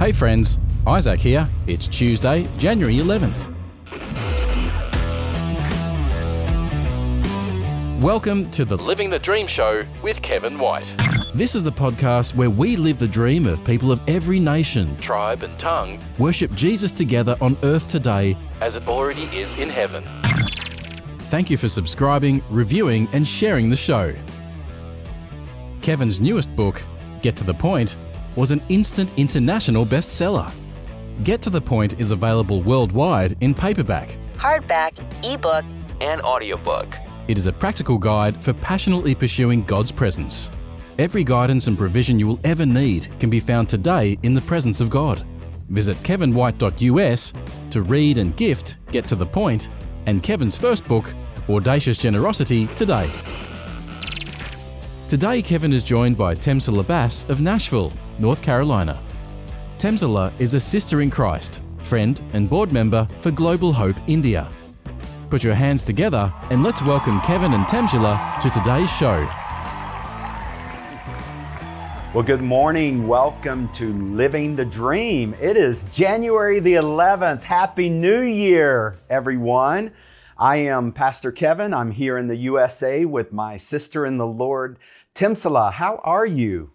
Hey friends, Isaac here. It's Tuesday, January 11th. Welcome to the Living the Dream Show with Kevin White. This is the podcast where we live the dream of people of every nation, tribe, and tongue worship Jesus together on earth today as it already is in heaven. Thank you for subscribing, reviewing, and sharing the show. Kevin's newest book, Get to the Point, was an instant international bestseller. Get to the Point is available worldwide in paperback, hardback, ebook, and audiobook. It is a practical guide for passionately pursuing God's presence. Every guidance and provision you will ever need can be found today in the presence of God. Visit kevinwhite.us to read and gift Get to the Point and Kevin's first book, Audacious Generosity, today. Today, Kevin is joined by Temsala Bass of Nashville, North Carolina. Temsala is a sister in Christ, friend, and board member for Global Hope India. Put your hands together and let's welcome Kevin and Temsala to today's show. Well, good morning. Welcome to Living the Dream. It is January the 11th. Happy New Year, everyone. I am Pastor Kevin. I'm here in the USA with my sister in the Lord, Temsala. How are you?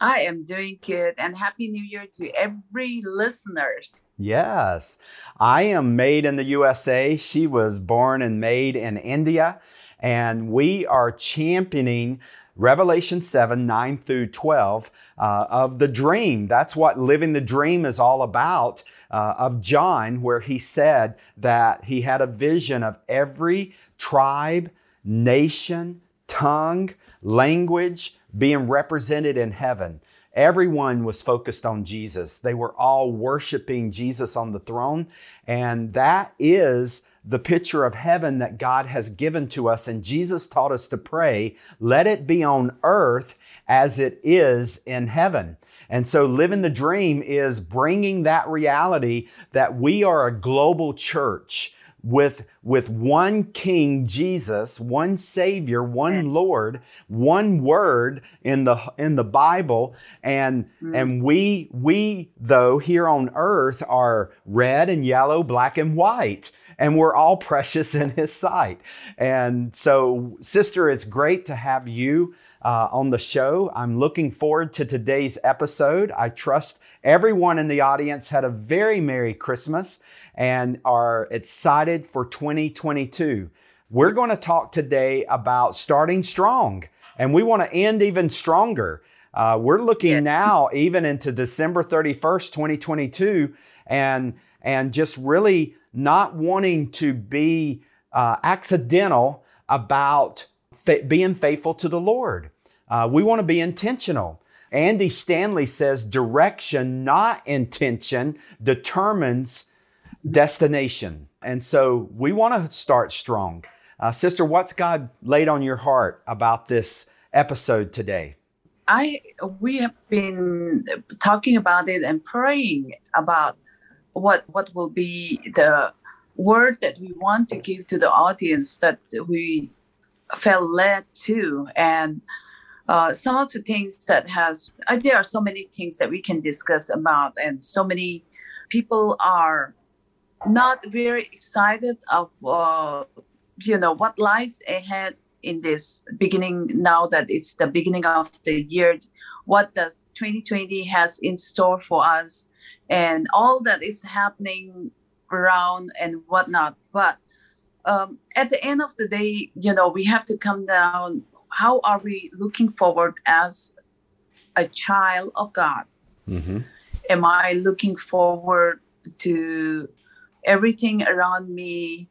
I am doing good and happy new year to every listeners. Yes. I am made in the USA. She was born and made in India and we are championing Revelation 7, 9 through 12 uh, of the dream. That's what living the dream is all about. Uh, of John, where he said that he had a vision of every tribe, nation, tongue, language being represented in heaven. Everyone was focused on Jesus. They were all worshiping Jesus on the throne. And that is the picture of heaven that God has given to us. And Jesus taught us to pray, let it be on earth as it is in heaven. And so, living the dream is bringing that reality that we are a global church with, with one King Jesus, one Savior, one Lord, one word in the in the Bible, and mm. and we we though here on earth are red and yellow, black and white and we're all precious in His sight. And so, sister, it's great to have you uh, on the show. I'm looking forward to today's episode. I trust everyone in the audience had a very Merry Christmas and are excited for 2022. We're going to talk today about starting strong, and we want to end even stronger. Uh, we're looking yeah. now even into December 31st, 2022, and and just really not wanting to be uh, accidental about fa- being faithful to the Lord. Uh, we want to be intentional. Andy Stanley says direction, not intention, determines destination. And so we want to start strong. Uh, Sister, what's God laid on your heart about this episode today? I we have been talking about it and praying about what what will be the word that we want to give to the audience that we felt led to and uh, some of the things that has uh, there are so many things that we can discuss about and so many people are not very excited of uh, you know what lies ahead in this beginning now that it's the beginning of the year. What does 2020 has in store for us and all that is happening around and whatnot. But um, at the end of the day you know we have to come down how are we looking forward as a child of god mm-hmm. am i looking forward to everything around me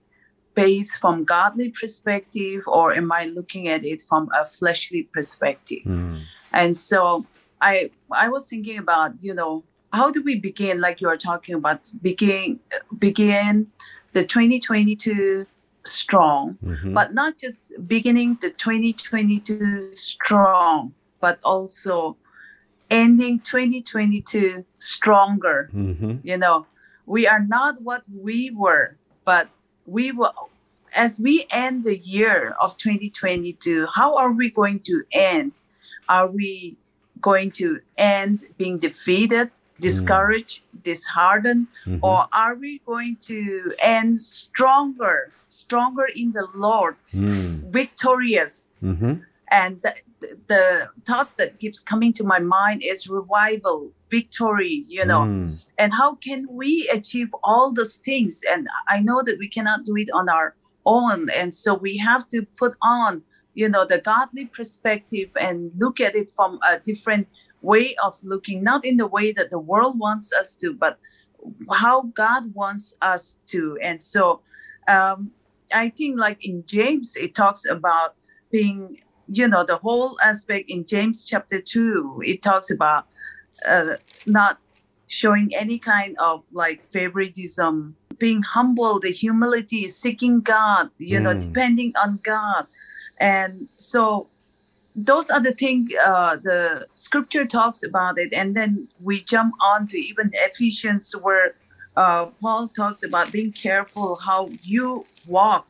based from godly perspective or am i looking at it from a fleshly perspective mm. and so i i was thinking about you know how do we begin like you are talking about begin begin the 2022 strong mm-hmm. but not just beginning the 2022 strong but also ending 2022 stronger mm-hmm. you know we are not what we were but we will as we end the year of 2022 how are we going to end are we going to end being defeated discouraged, disheartened, Mhm. or are we going to end stronger, stronger in the Lord, Mm. victorious? Mhm. And the, the, the thoughts that keeps coming to my mind is revival, victory, you know. Mm. And how can we achieve all those things? And I know that we cannot do it on our own. And so we have to put on, you know, the godly perspective and look at it from a different way of looking, not in the way that the world wants us to, but how God wants us to. And so um, I think, like in James, it talks about being, you know, the whole aspect in James chapter 2, it talks about uh, not showing any kind of like favoritism, being humble, the humility, seeking God, you know, Mm. depending on God. And so those are the things uh, the scripture talks about it. And then we jump on to even Ephesians where uh, Paul talks about being careful how you walk,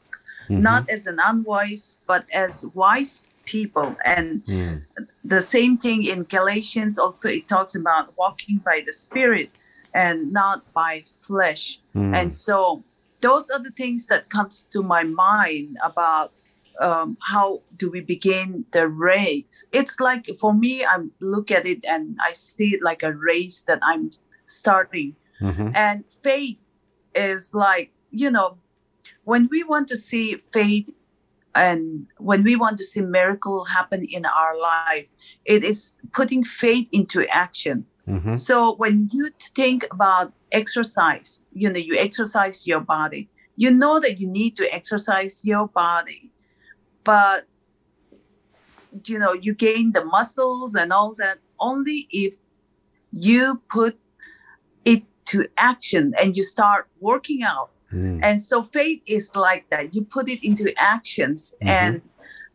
Mhm. not as an unwise, but as wise people. And Mm. the same thing in galatians also it talks about walking by the spirit and not by flesh Mm. and so those are the things that comes to my mind about um, how do we begin the race? It's like for me i look at it and i see it like a race that i'm starting. Mhm. and faith is like you know when we want to see faith and when we want to see miracle happen in our life it is putting faith into action. Mhm. so when you think about exercise you know you exercise your body. You know that you need to exercise your body but you know you gain the muscles and all that only if you put it to action and you start working out Mm. and so faith is like that you put it into actions Mhm. and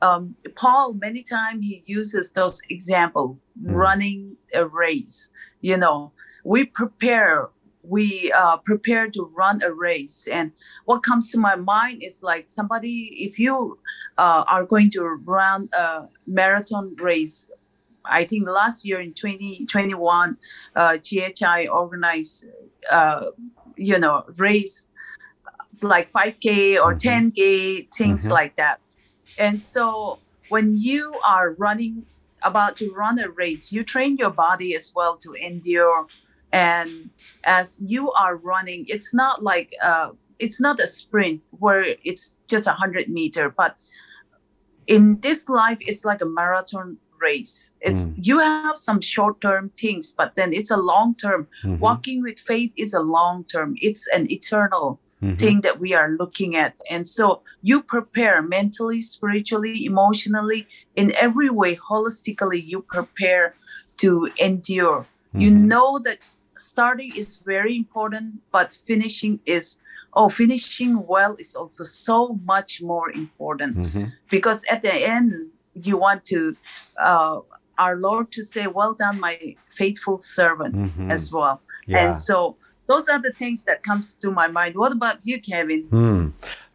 um, paul many times he uses those example Mm. running a race you know we prepare we uh, prepare to run a race and what comes to my mind is like somebody if you uh, are going to run a marathon race i think last year in 2021 uh, ghi organized uh, you know race like 5k or Mhm. 10k things Mhm. like that and so when you are running about to run a race you train your body as well to endure and as you are running it's not like uh, it's not a sprint where it's just a 100 meter but in this life it's like a marathon race it's Mm. you have some short term things but then it's a long term Mhm. walking with faith is a long term it's an eternal Mhm. thing that we are looking at and so you prepare mentally spiritually emotionally in every way holistically you prepare to endure you Mhm. know that starting is very important but finishing is oh finishing well is also so much more important Mhm. because at the end you want to uh, our lord to say well done my faithful servant Mhm. as well Yeah. and so those are the things that comes to my mind what about you kevin Hmm.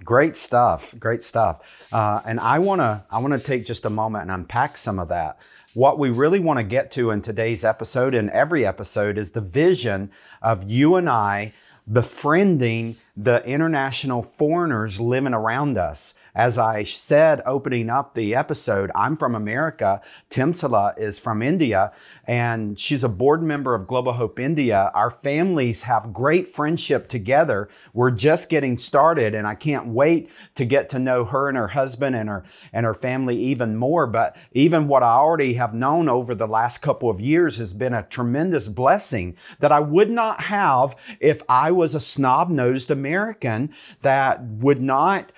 Great stuff. Great stuff. Uh, and I want to I want to take just a moment and unpack some of that. What we really want to get to in today's episode and every episode is the vision of you and I befriending the international foreigners living around us. As I said opening up the episode, I'm from America. Timsala is from India, and she's a board member of Global Hope India. Our families have great friendship together. We're just getting started, and I can't wait to get to know her and her husband and her and her family even more. But even what I already have known over the last couple of years has been a tremendous blessing that I would not have if I was a snob-nosed American that would not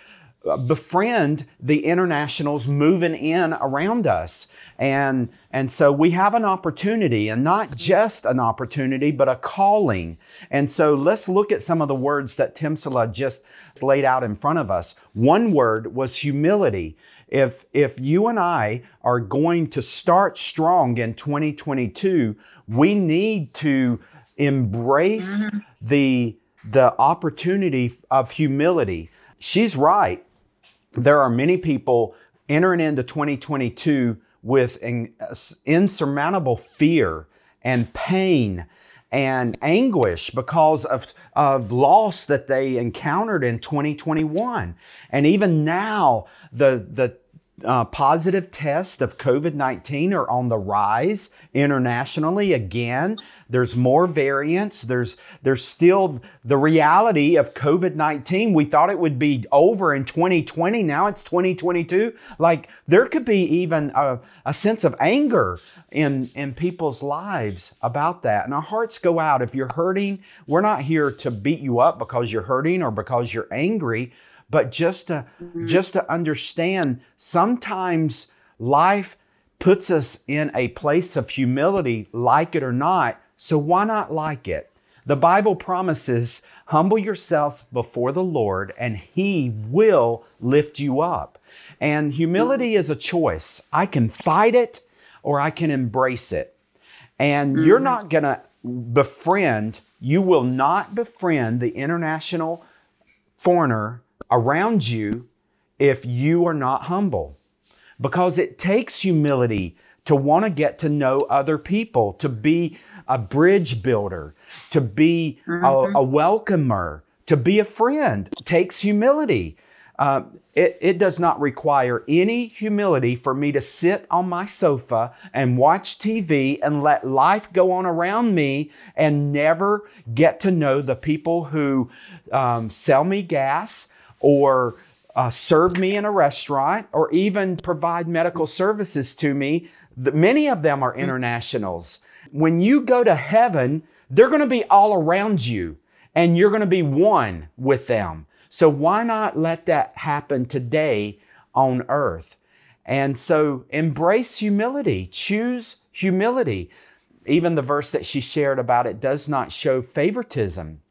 uh, befriend the internationals moving in around us. And, and so we have an opportunity, and not just an opportunity, but a calling. And so let's look at some of the words that Timsala just laid out in front of us. One word was humility. If, if you and I are going to start strong in 2022, we need to embrace the, the opportunity of humility. She's right there are many people entering into 2022 with an uh, insurmountable fear and pain and anguish because of, of loss that they encountered in 2021. And even now, the, the uh, positive tests of COVID 19 are on the rise internationally again. There's more variants. There's, there's still the reality of COVID 19. We thought it would be over in 2020. Now it's 2022. Like there could be even a, a sense of anger in, in people's lives about that. And our hearts go out. If you're hurting, we're not here to beat you up because you're hurting or because you're angry but just to mm-hmm. just to understand sometimes life puts us in a place of humility like it or not so why not like it the bible promises humble yourselves before the lord and he will lift you up and humility mm-hmm. is a choice i can fight it or i can embrace it and mm-hmm. you're not going to befriend you will not befriend the international foreigner around you if you are not humble. Because it takes humility to want to get to know other people, to be a bridge builder, to be mm-hmm. a, a, welcomer, to be a friend. It takes humility. Uh, it, it does not require any humility for me to sit on my sofa and watch TV and let life go on around me and never get to know the people who um, sell me gas, or uh, serve me in a restaurant or even provide medical services to me. The, many of them are internationals. When you go to heaven, they're going to be all around you and you're going to be one with them. So why not let that happen today on earth? And so embrace humility, choose humility. Even the verse that she shared about it does not show favoritism,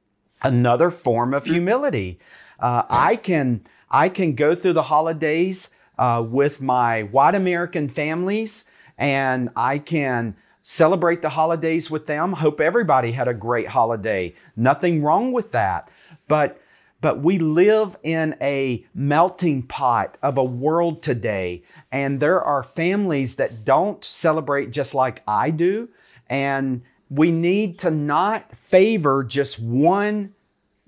another form of humility. Uh, I can I can go through the holidays uh, with my white American families, and I can celebrate the holidays with them. Hope everybody had a great holiday. Nothing wrong with that, but but we live in a melting pot of a world today, and there are families that don't celebrate just like I do, and we need to not favor just one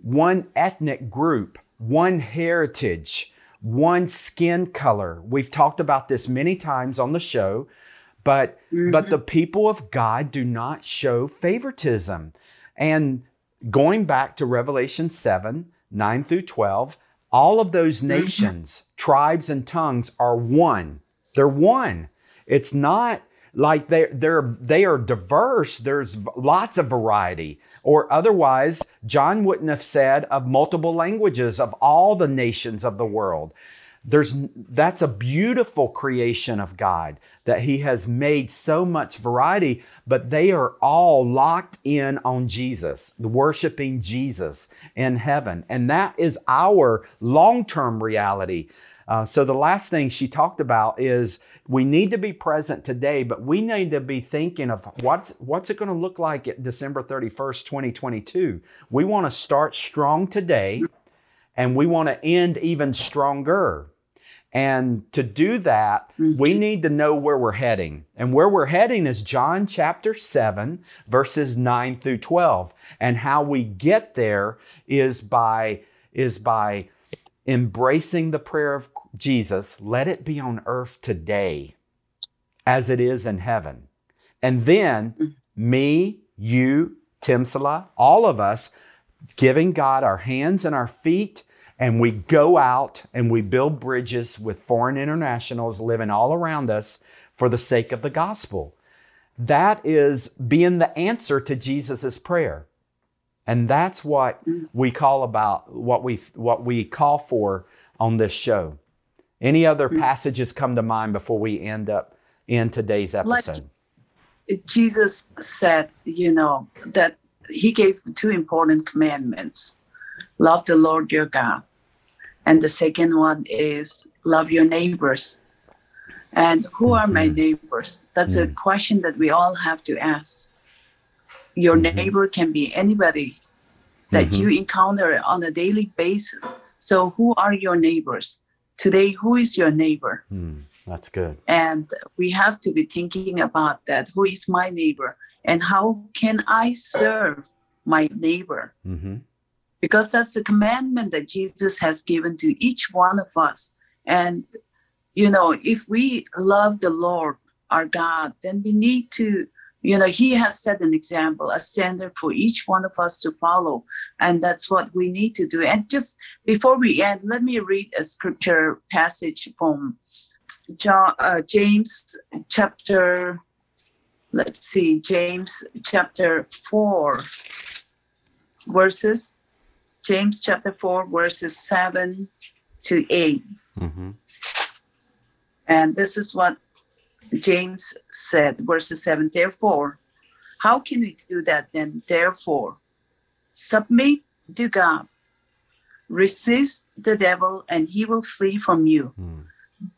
one ethnic group, one heritage, one skin color. We've talked about this many times on the show, but mm-hmm. but the people of God do not show favoritism. And going back to Revelation 7, 9 through 12, all of those mm-hmm. nations, mm-hmm. tribes and tongues are one. They're one. It's not like they they're they are diverse. There's lots of variety. Or otherwise john wouldn't have said of multiple languages of all the nations of the world. There's that's a beautiful creation of god that he has made so much variety but they are all locked in on jesus worshiping jesus in heaven. And that is our long-term reality. Uh, so the last thing she talked about is we need to be present today, but we need to be thinking of what's what's it going to look like at December 31st, 2022. We want to start strong today and we want to end even stronger. And to do that, mm-hmm. we need to know where we're heading. And where we're heading is John chapter 7, verses 9 through 12. And how we get there is by is by embracing the prayer of Jesus, let it be on earth today as it is in heaven. And then mm. me, you, Timsala, all of us giving God our hands and our feet, and we go out and we build bridges with foreign internationals living all around us for the sake of the gospel. That is being the answer to Jesus' prayer. And that's what mm. we call about what we what we call for on this show. Any other mm. passages come to mind before we end up in today's episode? Like Jesus said, you know, that he gave two important commandments. Love the Lord your God. And the second one is love your neighbors. And who are my mm-hmm. neighbors? That's mm-hmm. a mm. question that we all have to ask your mm-hmm. neighbor can be anybody that mm-hmm. you encounter on a daily basis. So, who are your neighbors? Today, who is your neighbor? Mm. That's good. And we have to be thinking about that. Who is my neighbor? And how can I serve my neighbor? hmm Because that's the commandment that Jesus has given to each one of us. And, you know, if we love the Lord our God, then we need to, you know, He has set an example, a standard for each one of us to follow. And that's what we need to do. And just before we end, let me read a scripture passage from John, uh, James chapter, let's see, James chapter 4, verses, James chapter 4, verses 7 to 8. hmm And this is what James said, verse 7. Therefore, how can we do that then? Therefore, submit to God, resist the devil, and he will flee from you. Mm.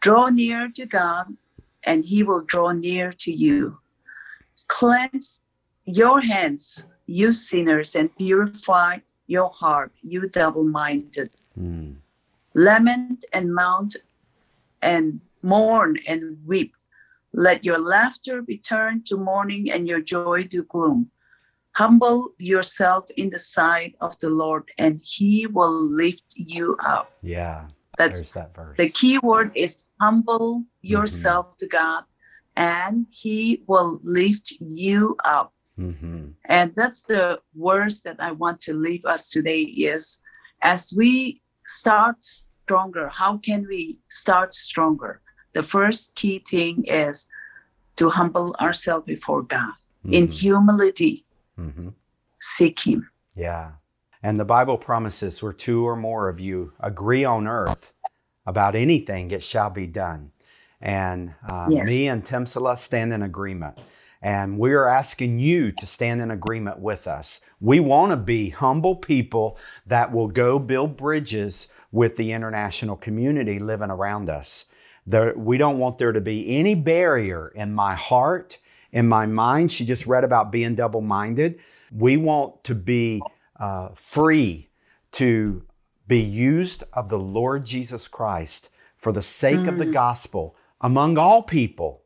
Draw near to God, and he will draw near to you. Cleanse your hands, you sinners, and purify your heart, you double minded. Mm. Lament and mount and mourn and weep. Let your laughter be turned to mourning and your joy to gloom. Humble yourself in the sight of the Lord, and he will lift you up. Yeah. That's that verse. the key word is humble yourself to God, and He will lift you up. hmm And that's the words that I want to leave us today is as we start stronger, how can we start stronger? The first key thing is to humble ourselves before God. In Mhm. humility, hmm seek Him. Yeah. And the Bible promises where two or more of you agree on earth about anything, it shall be done. And uh, Yes. me and Timsala stand in agreement. And we are asking you to stand in agreement with us. We want to be humble people that will go build bridges with the international community living around us. There, we don't want there to be any barrier in my heart, in my mind. She just read about being double minded. We want to be uh, free to be used of the Lord Jesus Christ for the sake of the gospel among all people.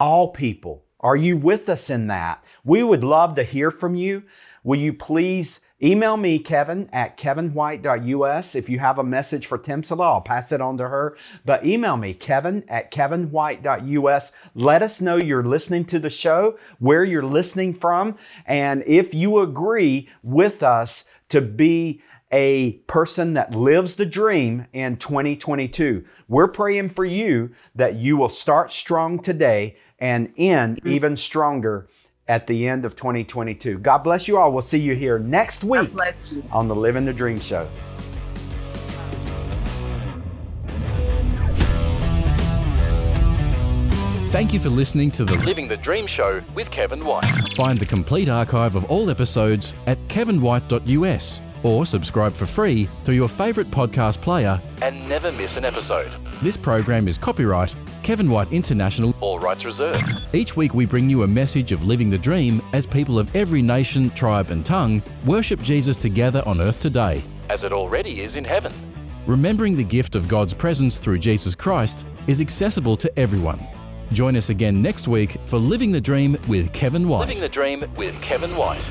All people. Are you with us in that? We would love to hear from you. Will you please email me, Kevin, at kevinwhite.us. If you have a message for Timsala, I'll pass it on to her. But email me, kevin at kevinwhite.us. Let us know you're listening to the show, where you're listening from, and if you agree with us to be a person that lives the dream in 2022. We're praying for you that you will start strong today and end mm-hmm. even stronger at the end of 2022. God bless you all. We'll see you here next week bless you. on the Living the Dream Show. Thank you for listening to the Living the Dream Show with Kevin White. Find the complete archive of all episodes at kevinwhite.us or subscribe for free through your favourite podcast player. And never miss an episode. This program is copyright Kevin White International. All rights reserved. Each week we bring you a message of living the dream as people of every nation, tribe, and tongue worship Jesus together on earth today. As it already is in heaven. Remembering the gift of God's presence through Jesus Christ is accessible to everyone. Join us again next week for Living the Dream with Kevin White. Living the Dream with Kevin White.